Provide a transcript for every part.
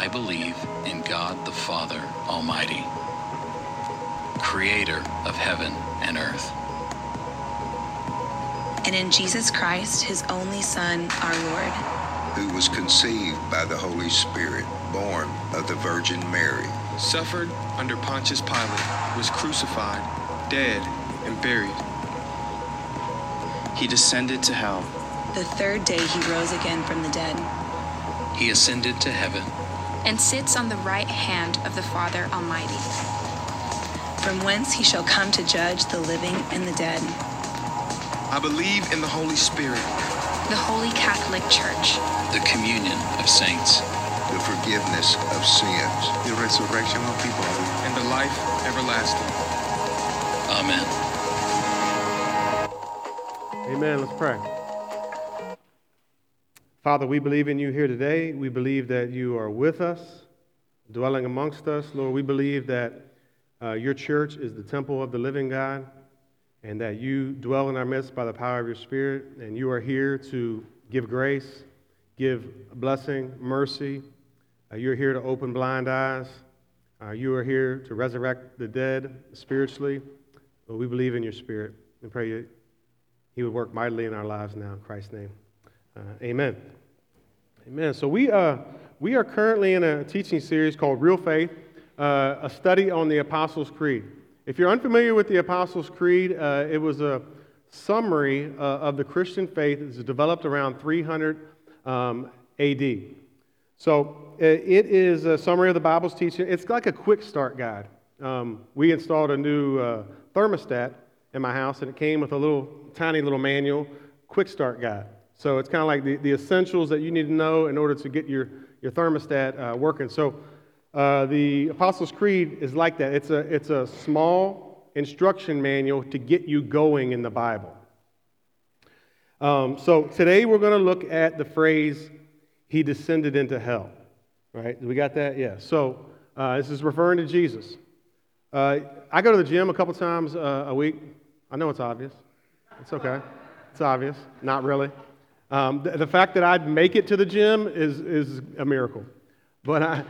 I believe in God the Father Almighty, creator of heaven and earth, and in Jesus Christ, his only Son, our Lord, who was conceived by the Holy Spirit, born of the Virgin Mary, suffered under Pontius Pilate, was crucified, dead, and buried. He descended to hell. The third day he rose again from the dead. He ascended to heaven and sits on the right hand of the Father Almighty. From whence he shall come to judge the living and the dead. I believe in the Holy Spirit, the Holy Catholic Church, the communion of saints, the forgiveness of sins, the resurrection of the body, and the life everlasting. Amen. Amen. Let's pray. Father, we believe in you here today. We believe that you are with us, dwelling amongst us. Lord, we believe that uh, your church is the temple of the living God and that you dwell in our midst by the power of your Spirit, and you are here to give grace, give blessing, mercy. Uh, you're here to open blind eyes. Uh, you are here to resurrect the dead spiritually. But we believe in your Spirit and pray that He would work mightily in our lives now. In Christ's name. Uh, amen. Amen. So we, uh, we are currently in a teaching series called Real Faith, uh, a study on the Apostles' Creed. If you're unfamiliar with the Apostles' Creed, uh, it was a summary uh, of the Christian faith that was developed around 300 um, AD. So uh, it is a summary of the Bible's teaching. It's like a quick start guide. Um, we installed a new thermostat in my house, and it came with a little tiny little manual, quick start guide. So it's kind of like the, the essentials that you need to know in order to get your, your thermostat uh, working. So uh, the Apostles' Creed is like that. It's a, it's a small instruction manual to get you going in the Bible. Um, so today we're going to look at the phrase, He descended into hell. Right? We got that? Yeah. So uh, this is referring to Jesus. Uh, I go to the gym a couple times uh, a week. I know it's obvious. It's okay. It's obvious. Not really. Um, the, the, fact that I'd make it to the gym is, is a miracle. But I,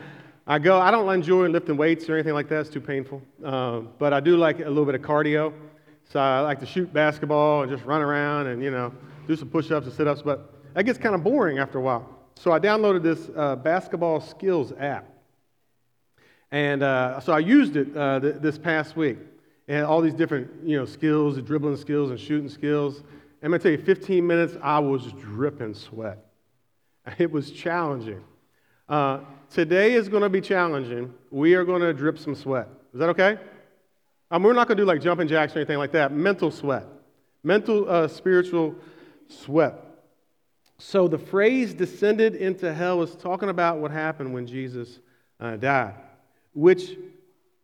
I go, I don't enjoy lifting weights or anything like that, it's too painful. Uh, but I do like a little bit of cardio. So I like to shoot basketball and just run around and, you know, do some push ups and sit ups. But that gets kind of boring after a while. So I downloaded this uh, basketball skills app. And uh, so I used it uh, th- this past week. And all these different, you know, skills, dribbling skills and shooting skills. I'm going to tell you, 15 minutes, I was dripping sweat. It was challenging. Uh, today is going to be challenging. We are going to drip some sweat. Is that okay? Um, we're not going to do like jumping jacks or anything like that. Mental sweat, mental, uh, spiritual sweat. So the phrase descended into hell is talking about what happened when Jesus uh, died, which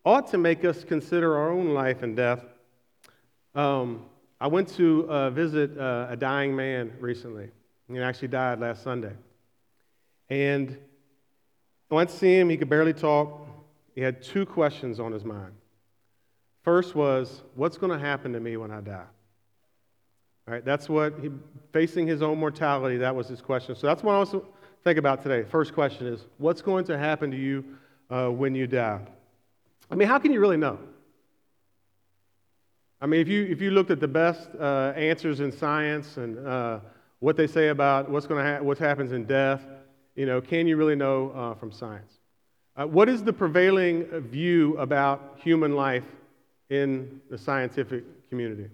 ought to make us consider our own life and death. Um, I went to uh, visit uh, a dying man recently. He actually died last Sunday. And I went to see him. He could barely talk. He had two questions on his mind. First was, what's going to happen to me when I die? All right, that's what he, facing his own mortality, that was his question. So that's what I want to think about today. First question is, what's going to happen to you uh, when you die? I mean, how can you really know? I mean, if you, if you looked at the best uh, answers in science and uh, what they say about what's going to ha- what happens in death, you know, can you really know uh, from science? Uh, what is the prevailing view about human life in the scientific community?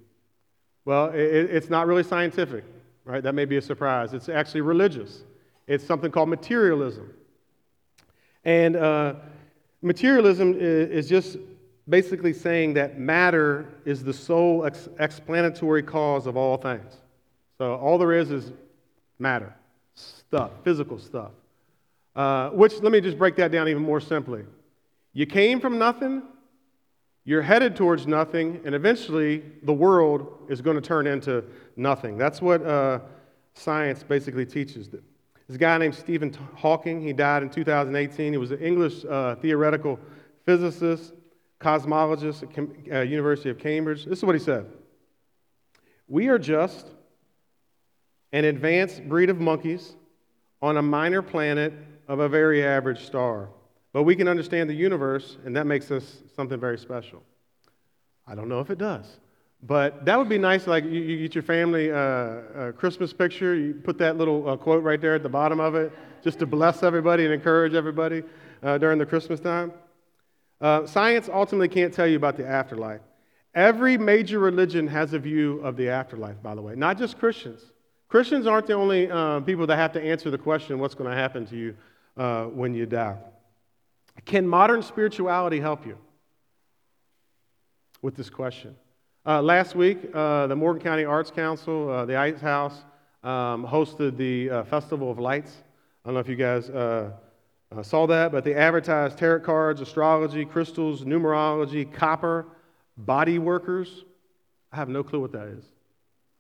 Well, it, it's not really scientific, right? That may be a surprise. It's actually religious. It's something called materialism. And uh, materialism is, is, just basically saying that matter is the sole ex- explanatory cause of all things. So all there is is matter stuff, physical stuff. Uh, which, let me just break that down even more simply. You came from nothing, you're headed towards nothing, and eventually the world is going to turn into nothing. That's what uh, science basically teaches. This guy named Stephen Hawking, he died in 2018. He was an English uh, theoretical physicist, cosmologist at uh, University of Cambridge. This is what he said. We are just an advanced breed of monkeys on a minor planet of a very average star. But we can understand the universe, and that makes us something very special. I don't know if it does. But that would be nice, like you, you get your family uh, uh, Christmas picture, you put that little uh, quote right there at the bottom of it, just to bless everybody and encourage everybody uh, during the Christmas time. Uh, science ultimately can't tell you about the afterlife. Every major religion has a view of the afterlife, by the way, not just Christians. Christians aren't the only uh, people that have to answer the question what's going to happen to you when you die. Can modern spirituality help you with this question? Uh, last week, uh, the Morgan County Arts Council, uh, the Ice House, um, hosted the uh, Festival of Lights. I don't know if you guys uh, uh, saw that, but they advertised tarot cards, astrology, crystals, numerology, copper, body workers. I have no clue what that is.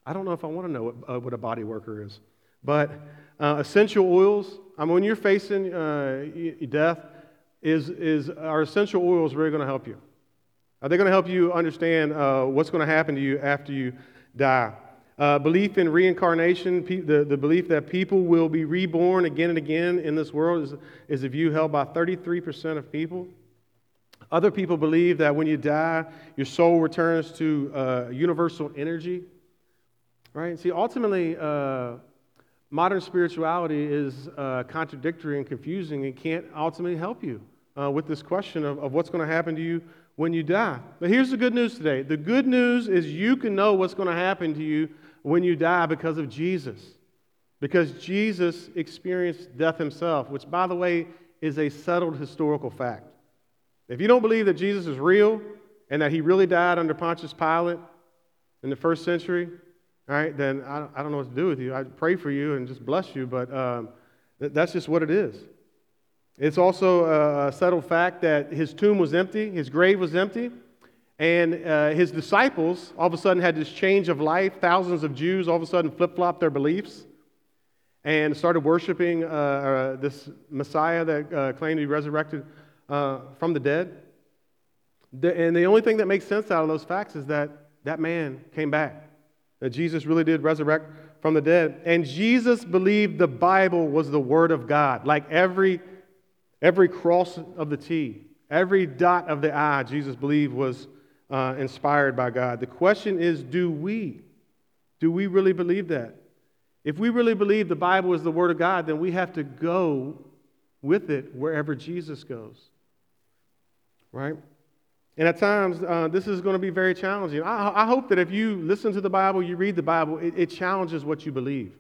I don't know if I want to know what, what a body worker is. But essential oils, I mean, when you're facing death, is, is our essential oils really going to help you? Are they going to help you understand uh, what's going to happen to you after you die? Uh, belief in reincarnation, pe- the, the belief that people will be reborn again and again in this world, is, is a view held by 33% of people. Other people believe that when you die, your soul returns to uh, universal energy. Right? See, ultimately, uh, modern spirituality is uh, contradictory and confusing and can't ultimately help you uh, with this question of, of what's going to happen to you when you die. But here's the good news today the good news is you can know what's going to happen to you when you die because of Jesus. Because Jesus experienced death himself, which, by the way, is a settled historical fact. If you don't believe that Jesus is real and that he really died under Pontius Pilate in the first century, all right, then I, don't know what to do with you. I pray for you and just bless you, but um, that's just what it is. It's also a settled fact that his tomb was empty, his grave was empty, and uh, his disciples all of a sudden had this change of life. Thousands of Jews all of a sudden flip flopped their beliefs and started worshiping uh, uh, this Messiah that uh, claimed to be resurrected uh, from the dead. The, and the only thing that makes sense out of those facts is that that man came back, that Jesus really did resurrect from the dead. And Jesus believed the Bible was the Word of God, like every Every cross of the T, every dot of the I, Jesus believed was uh, inspired by God. The question is do we? Do we really believe that? If we really believe the Bible is the Word of God, then we have to go with it wherever Jesus goes. Right? And at times, uh, this is going to be very challenging. I, I, hope that if you listen to the Bible, you read the Bible, it, it challenges what you believe.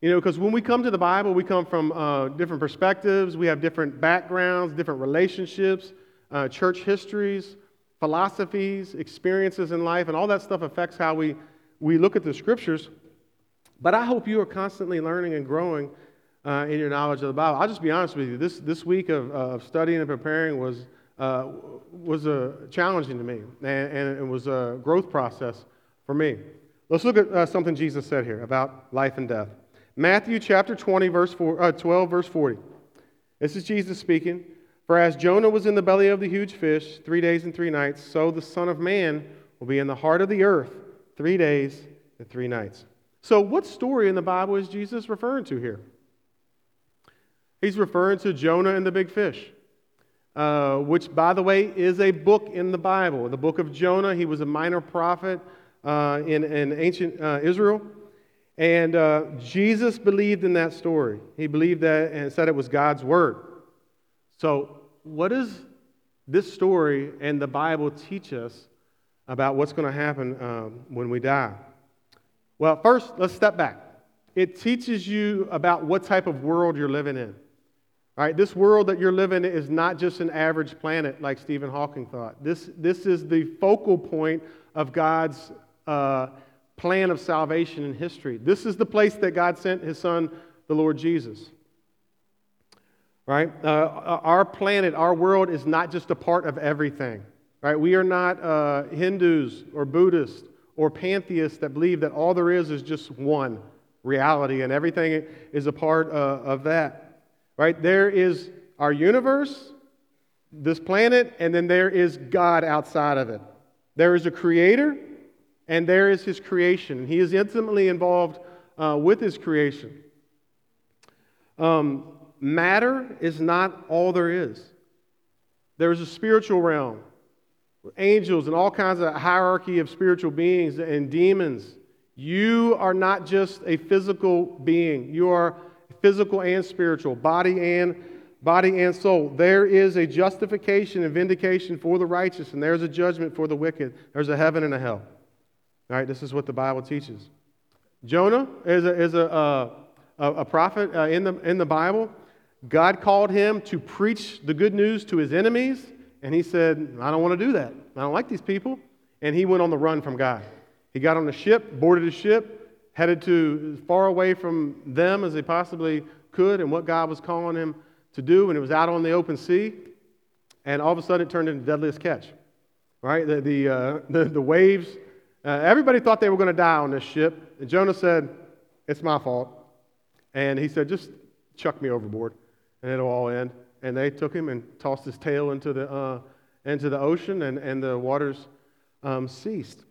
You know, because when we come to the Bible, we come from uh, different perspectives, we have different backgrounds, different relationships, uh, church histories, philosophies, experiences in life, and all that stuff affects how we, we look at the scriptures. But I hope you are constantly learning and growing uh, in your knowledge of the Bible. I'll just be honest with you. This, this week of, of studying and preparing was, uh, was uh, challenging to me, and, and, it was a growth process for me. Let's look at uh, something Jesus said here about life and death. Matthew chapter 20, verse four, uh, 12, verse 40. This is Jesus speaking. For as Jonah was in the belly of the huge fish three days and three nights, so the Son of Man will be in the heart of the earth three days and three nights. So, what story in the Bible is Jesus referring to here? He's referring to Jonah and the big fish, uh, which, by the way, is a book in the Bible. The book of Jonah, he was a minor prophet uh, in, in ancient uh, Israel. And uh, Jesus believed in that story. He believed that and said it was God's word. So, what does this story and the Bible teach us about what's going to happen um, when we die? Well, first, let's step back. It teaches you about what type of world you're living in. All right, this world that you're living in is not just an average planet like Stephen Hawking thought. This, this is the focal point of God's uh, plan of salvation in history. This is the place that God sent his son, the Lord Jesus. Right? Uh, our planet, our world is not just a part of everything. Right? We are not uh, Hindus or Buddhists or pantheists that believe that all there is is just one reality and everything is a part uh, of that. Right? There is our universe, this planet, and then there is God outside of it. There is a creator, and there is his creation. He is intimately involved uh, with his creation. Um, matter is not all there is. There is a spiritual realm, angels and all kinds of hierarchy of spiritual beings and demons. You are not just a physical being. You are physical and spiritual, body and body and soul. There is a justification and vindication for the righteous, and there's a judgment for the wicked. There's a heaven and a hell. All right, this is what the Bible teaches. Jonah is a, is a, uh, a, prophet uh, in, the, in the Bible. God called him to preach the good news to his enemies, and he said, I don't want to do that. I don't like these people. And he went on the run from God. He got on a ship, boarded a ship, headed to as far away from them as they possibly could and what God was calling him to do, and it was out on the open sea. And all of a sudden, it turned into the deadliest catch. Right? The, the, uh, the, the waves, uh, everybody thought they were going to die on this ship. And Jonah said, It's my fault. And he said, Just chuck me overboard, and it'll all end. And they took him and tossed his tail into the, uh, into the ocean, and, and the waters um, ceased.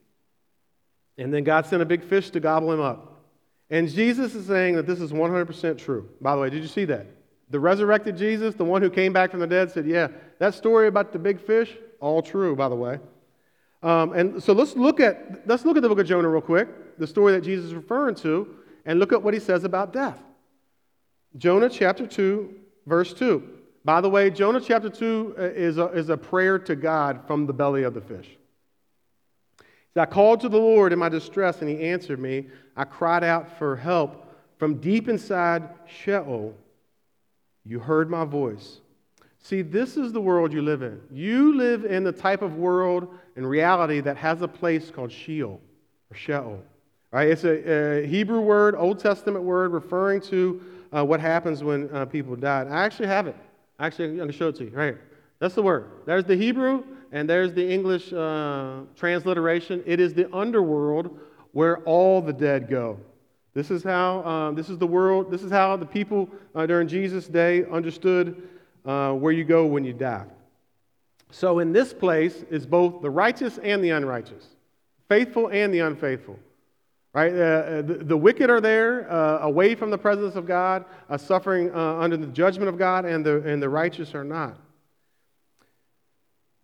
And then God sent a big fish to gobble him up. And Jesus is saying that this is 100% true. By the way, did you see that? The resurrected Jesus, the one who came back from the dead, said, Yeah, that story about the big fish, all true, by the way. Um, and so let's look at let's look at the book of Jonah real quick, the story that Jesus is referring to, and look at what he says about death. Jonah chapter 2, verse 2. By the way, Jonah chapter 2 uh, is a, is a prayer to God from the belly of the fish. I called to the Lord in my distress, and he answered me. I cried out for help from deep inside Sheol. You heard my voice. See, this is the world you live in. You live in the type of world and reality that has a place called Sheol or Sheol. Right? It's a, a Hebrew word, Old Testament word, referring to uh, what happens when uh, people die. I actually have it. Actually, I'm going to show it to you right here. That's the word. There's the Hebrew, and there's the English uh, transliteration. It is the underworld where all the dead go. This is how, um, this is the world, this is how the people uh, during Jesus' day understood uh, where you go when you die. So in this place is both the righteous and the unrighteous, faithful and the unfaithful. Right? Uh, uh the, the, wicked are there, uh, away from the presence of God, uh, suffering under the judgment of God, and the, and the righteous are not.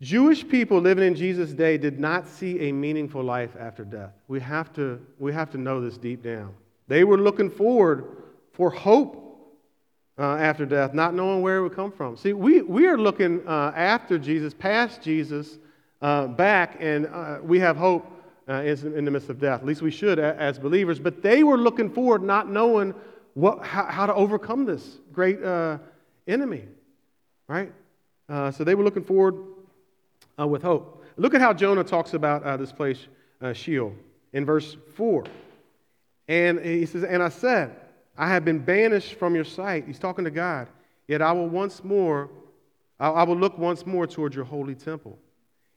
Jewish people living in Jesus' day did not see a meaningful life after death. We have to, we have to know this deep down. They were looking forward for hope uh, after death, not knowing where it would come from. See, we, we are looking uh, after Jesus, past Jesus, uh, back, and uh, we have hope uh, in the midst of death. At least we should as believers. But they were looking forward, not knowing what, how, how to overcome this great uh, enemy, right? so they were looking forward with hope. Look at how Jonah talks about this place, Sheol, in verse 4. And he says, And I said, I have been banished from your sight. He's talking to God. Yet I will once more, I will look once more toward your holy temple.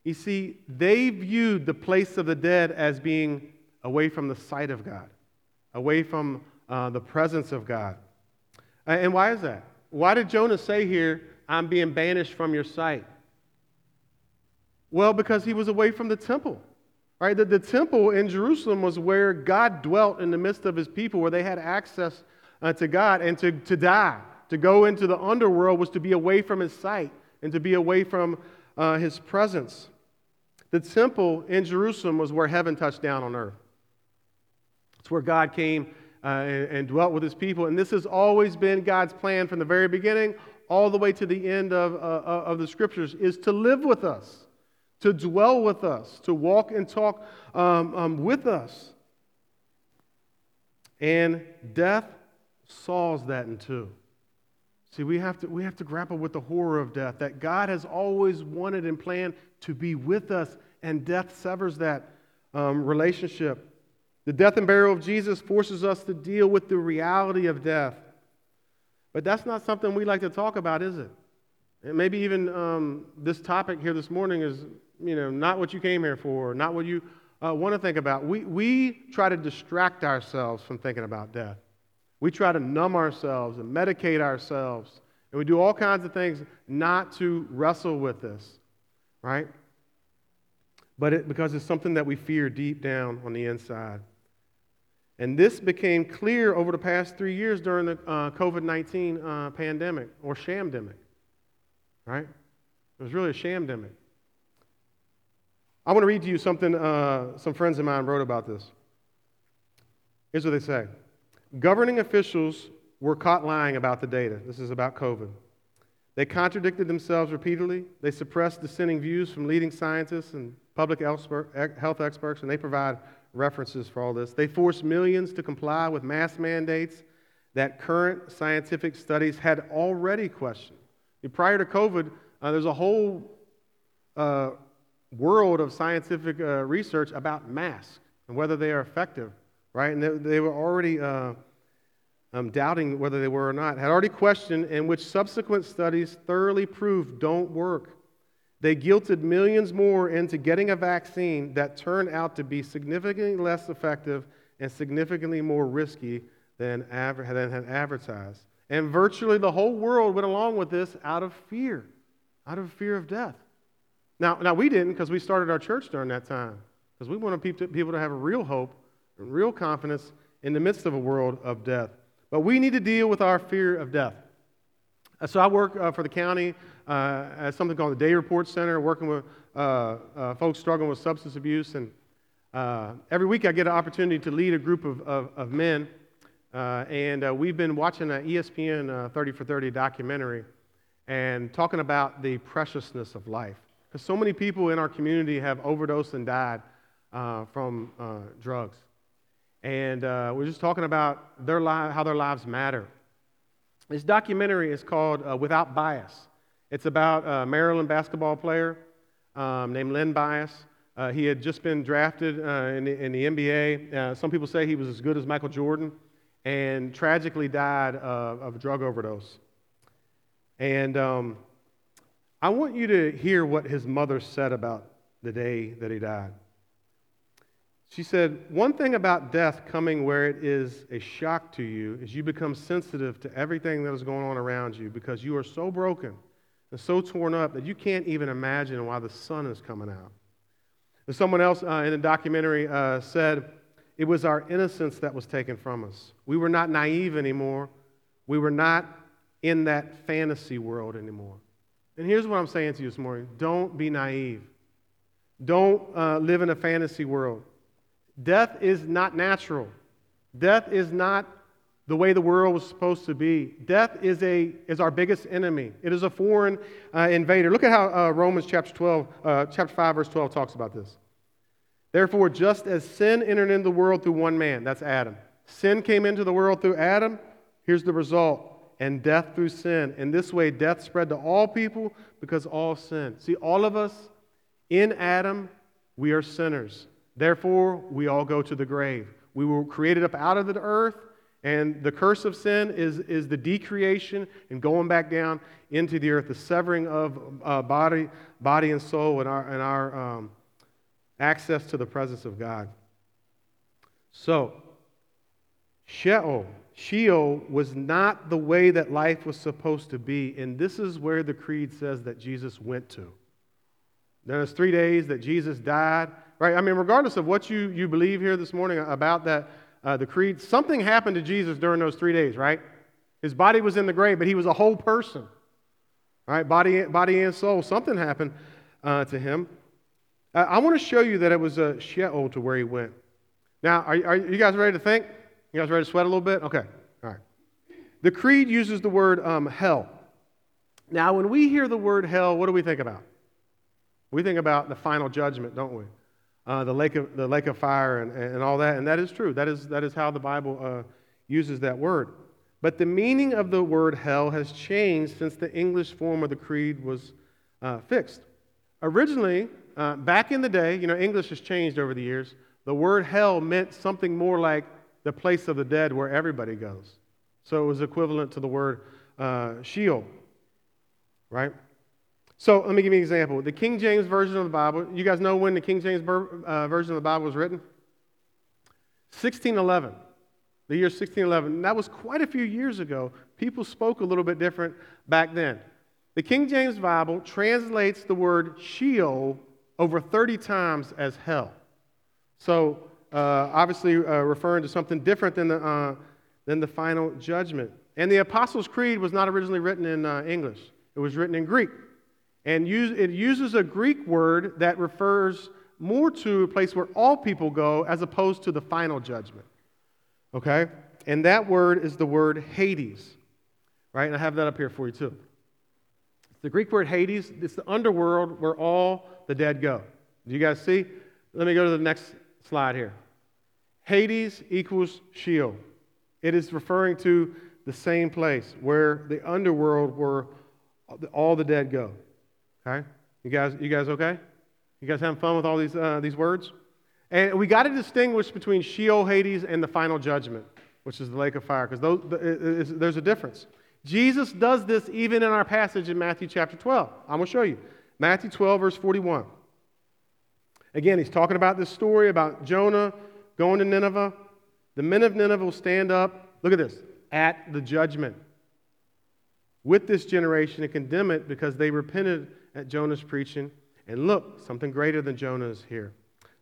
You see, they viewed the place of the dead as being away from the sight of God, away from uh, the presence of God. And why is that? Why did Jonah say here, I'm being banished from your sight? Well, because he was away from the temple. Right? The, the temple in Jerusalem was where God dwelt in the midst of his people, where they had access uh, to God. And to, to die, to go into the underworld, was to be away from his sight and to be away from uh, his presence. The temple in Jerusalem was where heaven touched down on earth. It's where God came uh, and, and, dwelt with his people. And this has always been God's plan from the very beginning all the way to the end of, uh, uh of the scriptures is to live with us to dwell with us, to walk and talk um, um, with us. And death saws that in two. See, we have, to, we have to grapple with the horror of death, that God has always wanted and planned to be with us, and death severs that um, relationship. The death and burial of Jesus forces us to deal with the reality of death. But that's not something we like to talk about, is it? And maybe even um, this topic here this morning is you know, not what you came here for, not what you uh, want to think about. We, we try to distract ourselves from thinking about death. We try to numb ourselves and medicate ourselves, and we do all kinds of things not to wrestle with this, right? But it, because it's something that we fear deep down on the inside. And this became clear over the past three years during the uh, COVID 19 uh, pandemic or shamdemic, right? It was really a shamdemic. I want to read to you something uh, some friends of mine wrote about this. Here's what they say Governing officials were caught lying about the data. This is about COVID. They contradicted themselves repeatedly. They suppressed dissenting views from leading scientists and public health experts, and they provide references for all this. They forced millions to comply with mass mandates that current scientific studies had already questioned. Prior to COVID, uh, there's a whole uh, world of scientific uh, research about masks and whether they are effective, right? And they, they were already uh, um, doubting whether they were or not, had already questioned, and which subsequent studies thoroughly proved don't work. They guilted millions more into getting a vaccine that turned out to be significantly less effective and significantly more risky than, than had advertised. And virtually the whole world went along with this out of fear, out of fear of death. Now, now we didn't because we started our church during that time, because we wanted people to have a real hope real confidence in the midst of a world of death. But we need to deal with our fear of death. Uh, so I work uh, for the county uh, at something called the Day Report Center, working with uh, uh, folks struggling with substance abuse. And uh, every week I get an opportunity to lead a group of, of, of men. and we've been watching an ESPN 30 for 30 documentary and talking about the preciousness of life. Because so many people in our community have overdosed and died from drugs. And uh, we're just talking about their li- how their lives matter. This documentary is called uh, Without Bias. It's about a Maryland basketball player um, named Len Bias. Uh, he had just been drafted uh, in the, in, the, NBA. Uh, some people say he was as good as Michael Jordan and tragically died of a drug overdose. And um, I want you to hear what his mother said about the day that he died. She said, One thing about death coming where it is a shock to you is you become sensitive to everything that is going on around you because you are so broken and so torn up that you can't even imagine why the sun is coming out. And someone else uh, in a documentary uh, said, It was our innocence that was taken from us. We were not naive anymore. We were not in that fantasy world anymore. And here's what I'm saying to you this morning don't be naive. Don't uh, live in a fantasy world. Death is not natural. Death is not the way the world was supposed to be. Death is, a, is our biggest enemy. It is a foreign uh, invader. Look at how uh, Romans chapter 12, uh, chapter 5, verse 12 talks about this. Therefore, just as sin entered into the world through one man, that's Adam. Sin came into the world through Adam. Here's the result. And death through sin. In this way, death spread to all people because all sin. See, all of us in Adam, we are sinners. Therefore, we all go to the grave. We were created up out of the earth, and the curse of sin is, is the decreation and going back down into the earth, the severing of uh, body, body and soul, and our, and our um, access to the presence of God. So, Sheol, Sheol was not the way that life was supposed to be, and this is where the creed says that Jesus went to. Then it's three days that Jesus died right? I mean, regardless of what you, you believe here this morning about that, uh, the creed, something happened to Jesus during those three days, right? His body was in the grave, but he was a whole person, right? Body, body and soul. Something happened uh, to him. Uh, I want to show you that it was a Sheol to where he went. Now, are, are you guys ready to think? You guys ready to sweat a little bit? Okay, all right. The creed uses the word um, hell. Now, when we hear the word hell, what do we think about? We think about the final judgment, don't we? Uh, the, lake of, the lake of fire and, and all that. And that is true. That is, that is how the Bible uh, uses that word. But the meaning of the word hell has changed since the English form of the creed was uh, fixed. Originally, uh, back in the day, you know, English has changed over the years. The word hell meant something more like the place of the dead where everybody goes. So it was equivalent to the word uh, Sheol, right? So let me give you an example. The King James Version of the Bible, you guys know when the King James uh, Version of the Bible was written? 1611. The year 1611. that was quite a few years ago. People spoke a little bit different back then. The King James Bible translates the word Sheol over 30 times as hell. So uh, obviously uh, referring to something different than the, uh, than the final judgment. And the Apostles' Creed was not originally written in uh, English, it was written in Greek. And use, it uses a Greek word that refers more to a place where all people go as opposed to the final judgment. Okay? And that word is the word Hades. Right? And I have that up here for you too. The Greek word Hades, it's the underworld where all the dead go. Do you guys see? Let me go to the next slide here. Hades equals Sheol. It is referring to the same place where the underworld where all the dead go. Okay? You guys, you guys okay? You guys having fun with all these, uh, these words? And we got to distinguish between Sheol, Hades, and the final judgment, which is the lake of fire, because there's a difference. Jesus does this even in our passage in Matthew chapter 12. I'm going to show you. Matthew 12, verse 41. Again, he's talking about this story about Jonah going to Nineveh. The men of Nineveh will stand up, look at this, at the judgment with this generation and condemn it because they repented at Jonah's preaching. And look, something greater than Jonah is here.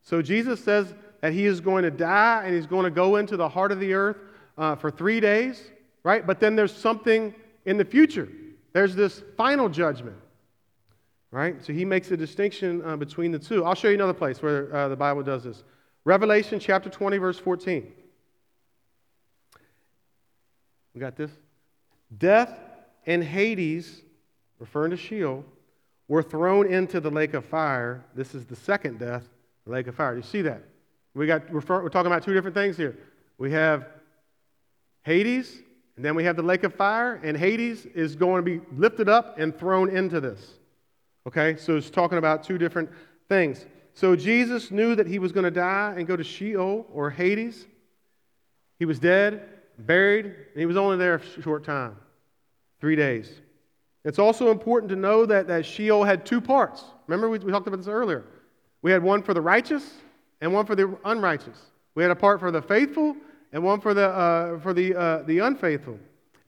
So Jesus says that he is going to die and he's going to go into the heart of the earth uh, for three days, right? But then there's something in the future. There's this final judgment, right? So he makes a distinction uh, between the two. I'll show you another place where uh, the Bible does this. Revelation chapter 20, verse 14. We got this? Death and Hades, referring to Sheol, were thrown into the lake of fire. This is the second death, the lake of fire. Do you see that? We got, we're, we're talking about two different things here. We have Hades, and then we have the lake of fire, and Hades is going to be lifted up and thrown into this. Okay, so it's talking about two different things. So Jesus knew that he was going to die and go to Sheol or Hades. He was dead, buried, and he was only there a short time three days. It's also important to know that, that Sheol had two parts. Remember, we, we talked about this earlier. We had one for the righteous and one for the unrighteous. We had a part for the faithful and one for the, uh, for the, uh, the unfaithful.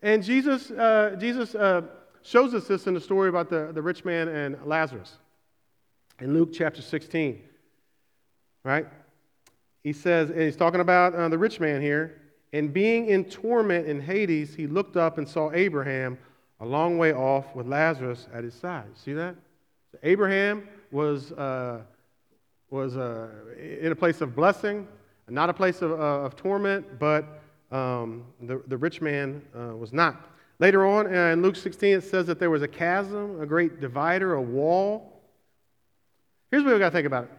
And Jesus, uh, Jesus uh, shows us this in the story about the, the rich man and Lazarus in Luke chapter 16. Right? He says, and he's talking about uh, the rich man here. And being in torment in Hades, he looked up and saw Abraham a long way off with Lazarus at his side. See that? So Abraham was, uh, was uh, in a place of blessing, not a place of, uh, of torment, but um, the, the rich man uh, was not. Later on uh, in Luke 16, it says that there was a chasm, a great divider, a wall. Here's what we've got to think about it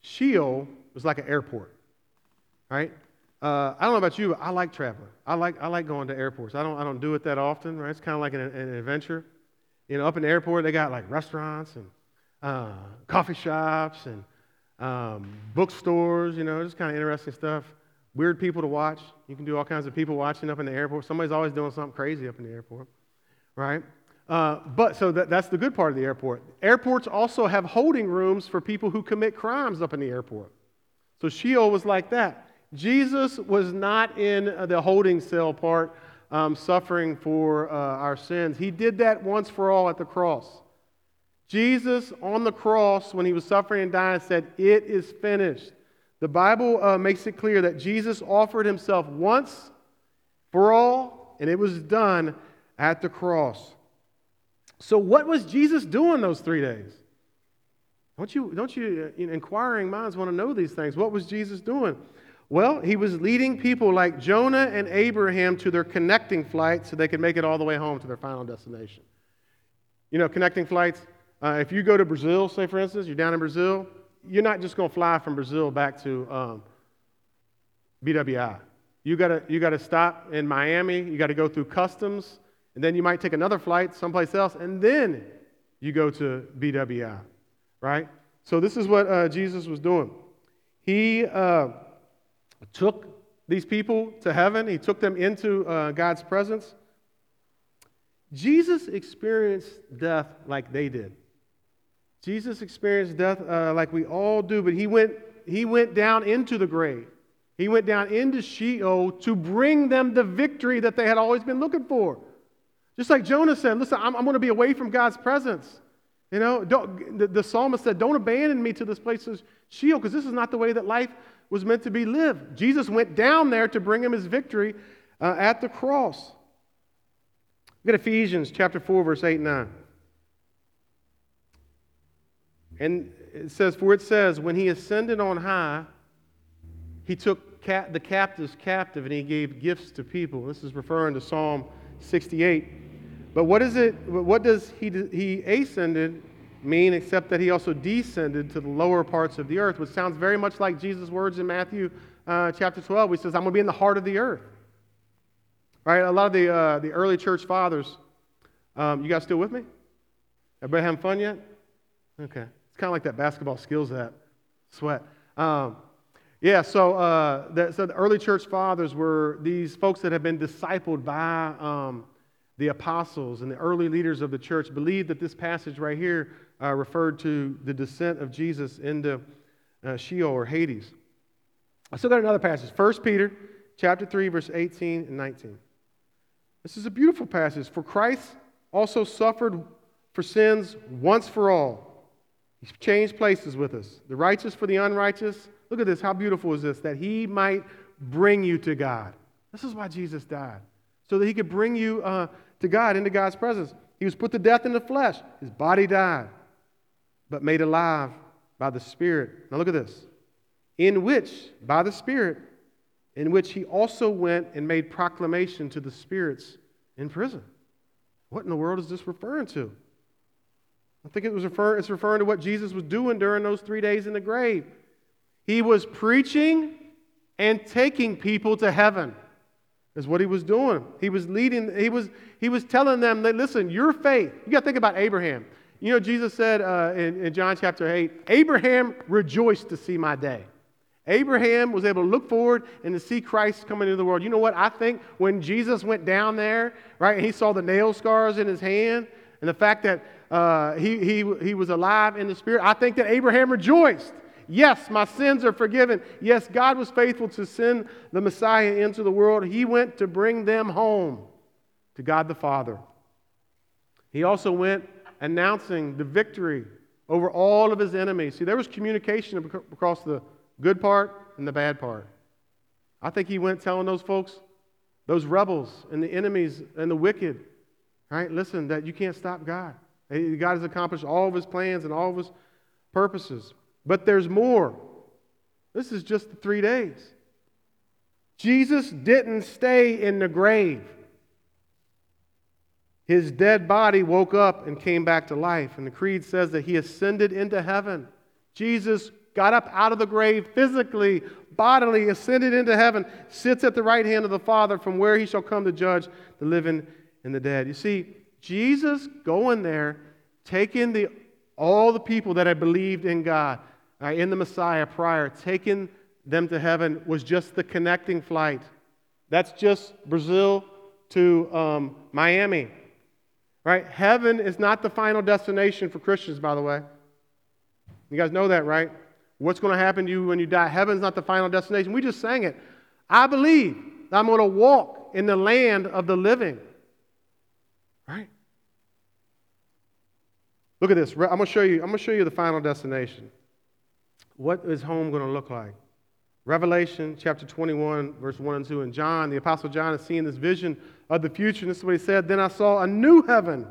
Sheol was like an airport, right? Uh, I don't know about you, but I like traveling. I like, I like going to airports. I don't, I don't do it that often, right? It's kind of like an, an, adventure. You know, up in the airport, they got like restaurants and uh, coffee shops and um, bookstores, you know, just kind of interesting stuff. Weird people to watch. You can do all kinds of people watching up in the airport. Somebody's always doing something crazy up in the airport, right? Uh, but so that, that's the good part of the airport. Airports also have holding rooms for people who commit crimes up in the airport. So Sheol was like that. Jesus was not in the holding cell part, um, suffering for uh, our sins. He did that once for all at the cross. Jesus on the cross, when he was suffering and dying, said, It is finished. The Bible uh, makes it clear that Jesus offered himself once for all, and it was done at the cross. So, what was Jesus doing those three days? Don't you, don't you, you inquiring minds want to know these things. What was Jesus doing? Well, he was leading people like Jonah and Abraham to their connecting flight so they could make it all the way home to their final destination. You know, connecting flights, uh, if you go to Brazil, say for instance, you're down in Brazil, you're not just going to fly from Brazil back to um, BWI. You got you to stop in Miami, you got to go through customs, and then you might take another flight someplace else, and then you go to BWI, right? So this is what uh, Jesus was doing. He. Uh, took these people to heaven, he took them into uh, God's presence. Jesus experienced death like they did. Jesus experienced death uh, like we all do, but he went, he went down into the grave. He went down into Sheol to bring them the victory that they had always been looking for. Just like Jonah said, listen, I'm, I'm going to be away from God's presence. You know, the, the, psalmist said, don't abandon me to this place of Sheol, because this is not the way that life was meant to be lived. Jesus went down there to bring him his victory uh, at the cross. Look at Ephesians chapter 4, verse 8 and 9. And it says, For it says, when he ascended on high, he took cap- the captives captive and he gave gifts to people. This is referring to Psalm 68. But what is it? What does he, he ascended mean except that he also descended to the lower parts of the earth, which sounds very much like Jesus' words in Matthew uh, chapter 12. He says, I'm going to be in the heart of the earth. Right? A lot of the, uh, the early church fathers, um, you guys still with me? Everybody having fun yet? Okay. It's kind of like that basketball skills that sweat. Um, yeah, so, uh, the, so the early church fathers were these folks that had been discipled by um, the apostles and the early leaders of the church, believed that this passage right here uh, referred to the descent of Jesus into uh, Sheol or Hades. I still got another passage, 1 Peter chapter 3, verse 18 and 19. This is a beautiful passage. For Christ also suffered for sins once for all. He's changed places with us. The righteous for the unrighteous. Look at this. How beautiful is this? That he might bring you to God. This is why Jesus died. So that he could bring you uh, to God, into God's presence. He was put to death in the flesh. His body died, but made alive by the Spirit. Now look at this. In which, by the Spirit, in which he also went and made proclamation to the spirits in prison. What in the world is this referring to? I think it was refer- it's referring to what Jesus was doing during those three days in the grave. He was preaching and taking people to heaven is what he was doing. He was leading, he was, he was telling them that, listen, your faith, you got to think about Abraham. You know, Jesus said uh, in, in John chapter 8, Abraham rejoiced to see my day. Abraham was able to look forward and to see Christ coming into the world. You know what? I think when Jesus went down there, right, and he saw the nail scars in his hand and the fact that uh, he, he, he was alive in the Spirit, I think that Abraham rejoiced. Yes, my sins are forgiven. Yes, God was faithful to send the Messiah into the world. He went to bring them home to God the Father. He also went announcing the victory over all of his enemies. See, there was communication across the good part and the bad part. I think he went telling those folks, those rebels and the enemies and the wicked, right? Listen, that you can't stop God. God has accomplished all of his plans and all of his purposes. But there's more. This is just the three days. Jesus didn't stay in the grave. His dead body woke up and came back to life. And the Creed says that he ascended into heaven. Jesus got up out of the grave physically, bodily, ascended into heaven, sits at the right hand of the Father, from where he shall come to judge the living and the dead. You see, Jesus going there, taking the, all the people that had believed in God, uh, in the Messiah prior, taking them to heaven was just the connecting flight. That's just Brazil to um, Miami. Right? Heaven is not the final destination for Christians, by the way. You guys know that, right? What's going to happen to you when you die? Heaven's not the final destination. We just sang it. I believe I'm going to walk in the land of the living. Right? Look at this. I'm going to show you, I'm going to show you the final destination. What is home going to look like? Revelation chapter 21, verse 1 and 2. And John, the Apostle John, is seeing this vision of the future. And this is what he said Then I saw a new heaven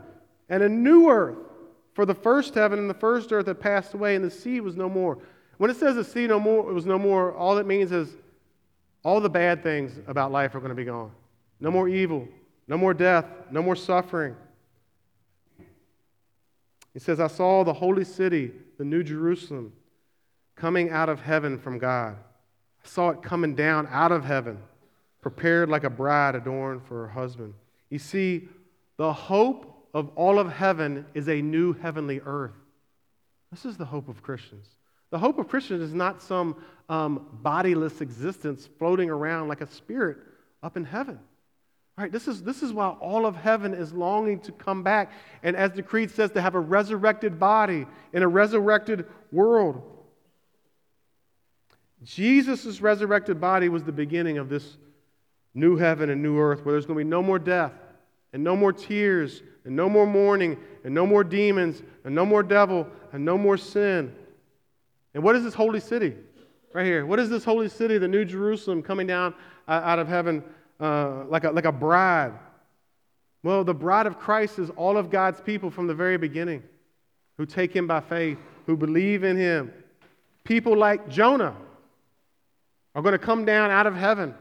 and a new earth. For the first heaven and the first earth had passed away, and the sea was no more. When it says the sea no more, it was no more, all it means is all the bad things about life are going to be gone. No more evil, no more death, no more suffering. He says, I saw the holy city, the new Jerusalem coming out of heaven from God. I saw it coming down out of heaven, prepared like a bride adorned for her husband. You see, the hope of all of heaven is a new heavenly earth. This is the hope of Christians. The hope of Christians is not some um, bodiless existence floating around like a spirit up in heaven. Right, this is, this is why all of heaven is longing to come back. And as the Creed says, to have a resurrected body in a resurrected world. Jesus' resurrected body was the beginning of this new heaven and new earth where there's going to be no more death and no more tears and no more mourning and no more demons and no more devil and no more sin. And what is this holy city? Right here. What is this holy city, the New Jerusalem, coming down uh, out of heaven uh, like, a, like a bride? Well, the bride of Christ is all of God's people from the very beginning who take him by faith, who believe in him. People like Jonah are going to come down out of heaven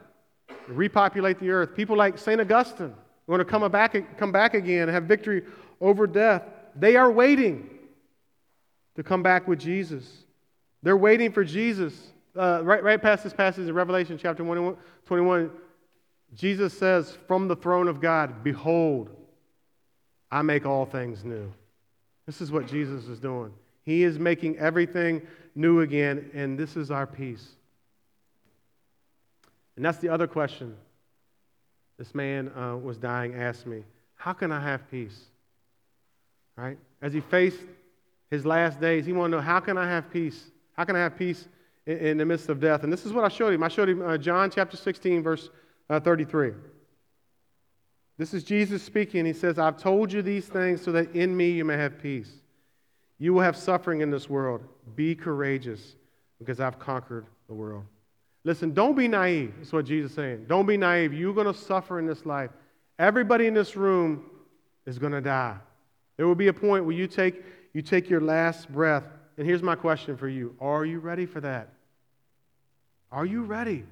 and repopulate the earth. People like St. Augustine are going to come back, come back again and have victory over death. They are waiting to come back with Jesus. They're waiting for Jesus. Uh, right, right past this passage in Revelation chapter 21, Jesus says, From the throne of God, behold, I make all things new. This is what Jesus is doing. He is making everything new again, and this is our peace. And that's the other question this man uh, was dying asked me How can I have peace? Right? As he faced his last days, he wanted to know, How can I have peace? How can I have peace in, in the midst of death? And this is what I showed him. I showed him uh, John chapter 16, verse uh, 33. This is Jesus speaking. He says, I've told you these things so that in me you may have peace. You will have suffering in this world. Be courageous because I've conquered the world. Listen, don't be naive. That's what Jesus is saying. Don't be naive. You're going to suffer in this life. Everybody in this room is going to die. There will be a point where you take, you take your last breath. And here's my question for you Are you ready for that? Are you ready?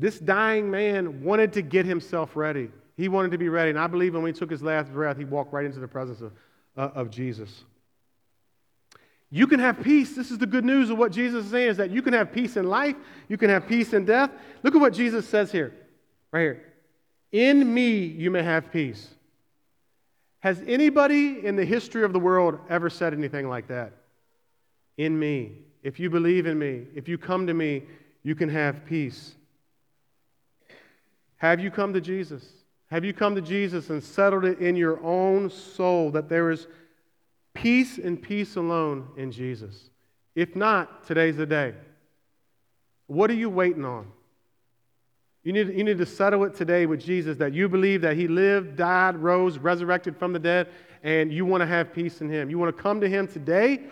This dying man wanted to get himself ready. He wanted to be ready. And I believe when he took his last breath, he walked right into the presence of, uh, of Jesus. You can have peace. This is the good news of what Jesus is saying is that you can have peace in life, you can have peace in death. Look at what Jesus says here, right here. In me you may have peace. Has anybody in the history of the world ever said anything like that? In me. If you believe in me, if you come to me, you can have peace. Have you come to Jesus? Have you come to Jesus and settled it in your own soul that there is peace and peace alone in Jesus? If not, today's the day. What are you waiting on? You need, you need to settle it today with Jesus that you believe that He lived, died, rose, resurrected from the dead, and you want to have peace in Him. You want to come to Him today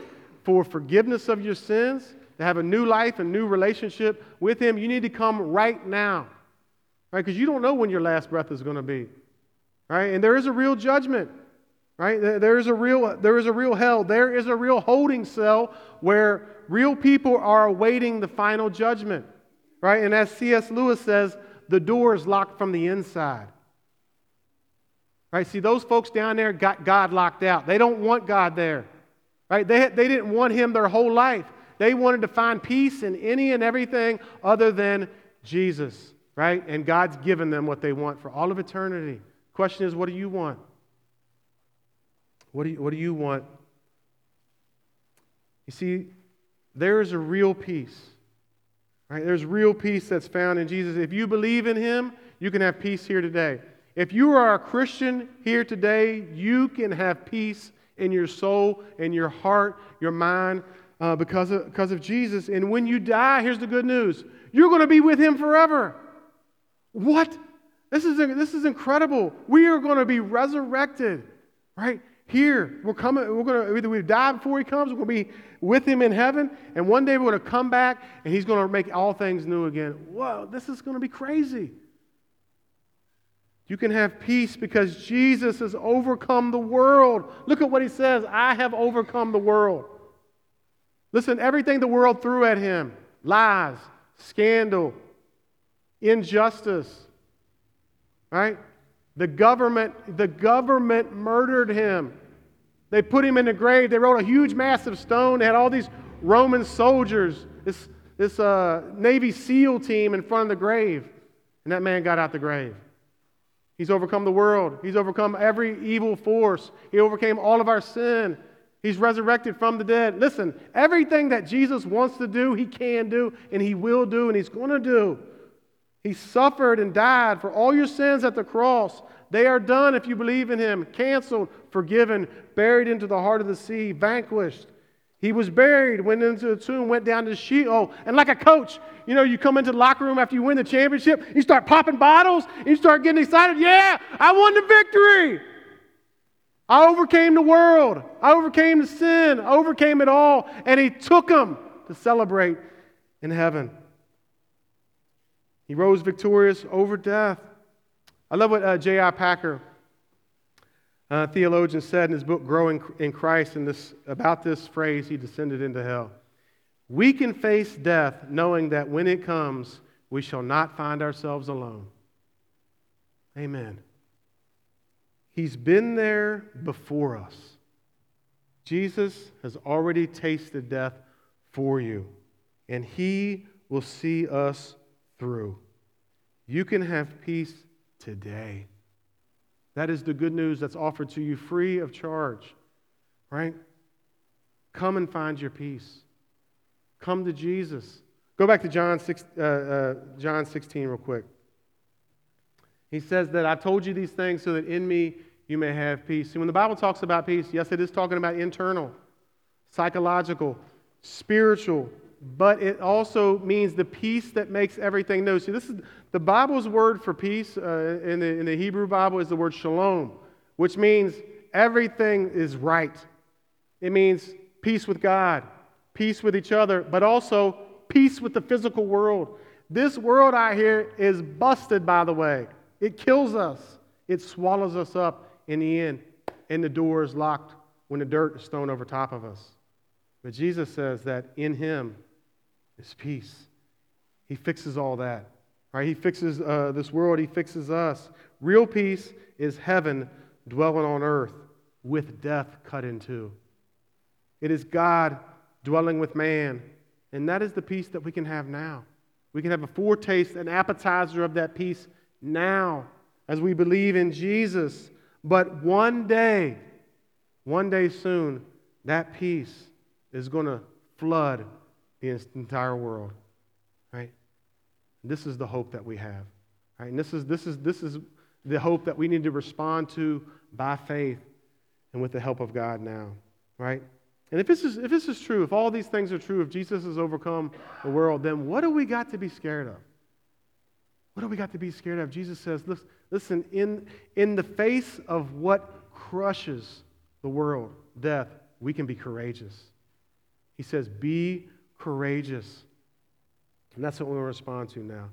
for forgiveness of your sins, to have a new life, a new relationship with Him. You need to come right now right? Because you don't know when your last breath is going to be, right? And there is a real judgment, right? There is a real, there is a real hell. There is a real holding cell where real people are awaiting the final judgment, right? And as C.S. Lewis says, the door is locked from the inside. Right? See, those folks down there got God locked out. They don't want God there. Right? They, they didn't want Him their whole life. They wanted to find peace in any and everything other than Jesus right? And God's given them what they want for all of eternity. Question is, what do you want? What do you, what do you want? You see, there is a real peace. Right? There's real peace that's found in Jesus. If you believe in him, you can have peace here today. If you are a Christian here today, you can have peace in your soul, in your heart, your mind, uh, because, of, because of Jesus. And when you die, here's the good news you're going to be with him forever. What? This is, this is incredible. We are going to be resurrected, right? Here, we're coming, we're going to either we die before he comes, we're going to be with him in heaven, and one day we're going to come back and he's going to make all things new again. Whoa, this is going to be crazy. You can have peace because Jesus has overcome the world. Look at what he says I have overcome the world. Listen, everything the world threw at him lies, scandal, injustice. Right? The government, the government murdered him. They put him in the grave. They wrote a huge, massive stone. They had all these Roman soldiers, this, this uh, Navy SEAL team in front of the grave. And that man got out the grave. He's overcome the world. He's overcome every evil force. He overcame all of our sin. He's resurrected from the dead. Listen, everything that Jesus wants to do, he can do, and he will do, and he's going to do. He suffered and died for all your sins at the cross. They are done if you believe in him, canceled, forgiven, buried into the heart of the sea, vanquished. He was buried, went into the tomb, went down to Sheol. And like a coach, you know, you come into the locker room after you win the championship, you start popping bottles, you start getting excited. Yeah, I won the victory. I overcame the world. I overcame the sin. I overcame it all. And he took them to celebrate in heaven. He rose victorious over death. I love what uh, J.I. Packer, uh, theologian, said in his book, Growing in Christ, and this, about this phrase, he descended into hell. We can face death knowing that when it comes, we shall not find ourselves alone. Amen. He's been there before us. Jesus has already tasted death for you, and he will see us through. You can have peace today. That is the good news that's offered to you free of charge, right? Come and find your peace. Come to Jesus. Go back to John, 6, uh, uh, John 16 real quick. He says that I told you these things so that in me you may have peace. See, when the Bible talks about peace, yes, it is talking about internal, psychological, spiritual, but it also means the peace that makes everything new. See, this is the Bible's word for peace uh, in, the, in the Hebrew Bible is the word shalom, which means everything is right. It means peace with God, peace with each other, but also peace with the physical world. This world out here is busted, by the way. It kills us, it swallows us up in the end, and the door is locked when the dirt is thrown over top of us. But Jesus says that in Him is peace. He fixes all that. Right? He fixes uh, this world, He fixes us. Real peace is heaven dwelling on earth with death cut in two. It is God dwelling with man. And that is the peace that we can have now. We can have a foretaste, an appetizer of that peace now as we believe in Jesus. But one day, one day soon, that peace is going to flood the entire world. Right? This is the hope that we have. Right? And this is, this, is, this is the hope that we need to respond to by faith and with the help of God now. Right? And if this, is, if this is true, if all these things are true, if Jesus has overcome the world, then what do we got to be scared of? What do we got to be scared of? Jesus says, listen, in, in the face of what crushes the world, death, we can be courageous. He says, be courageous. And that's what we respond to now.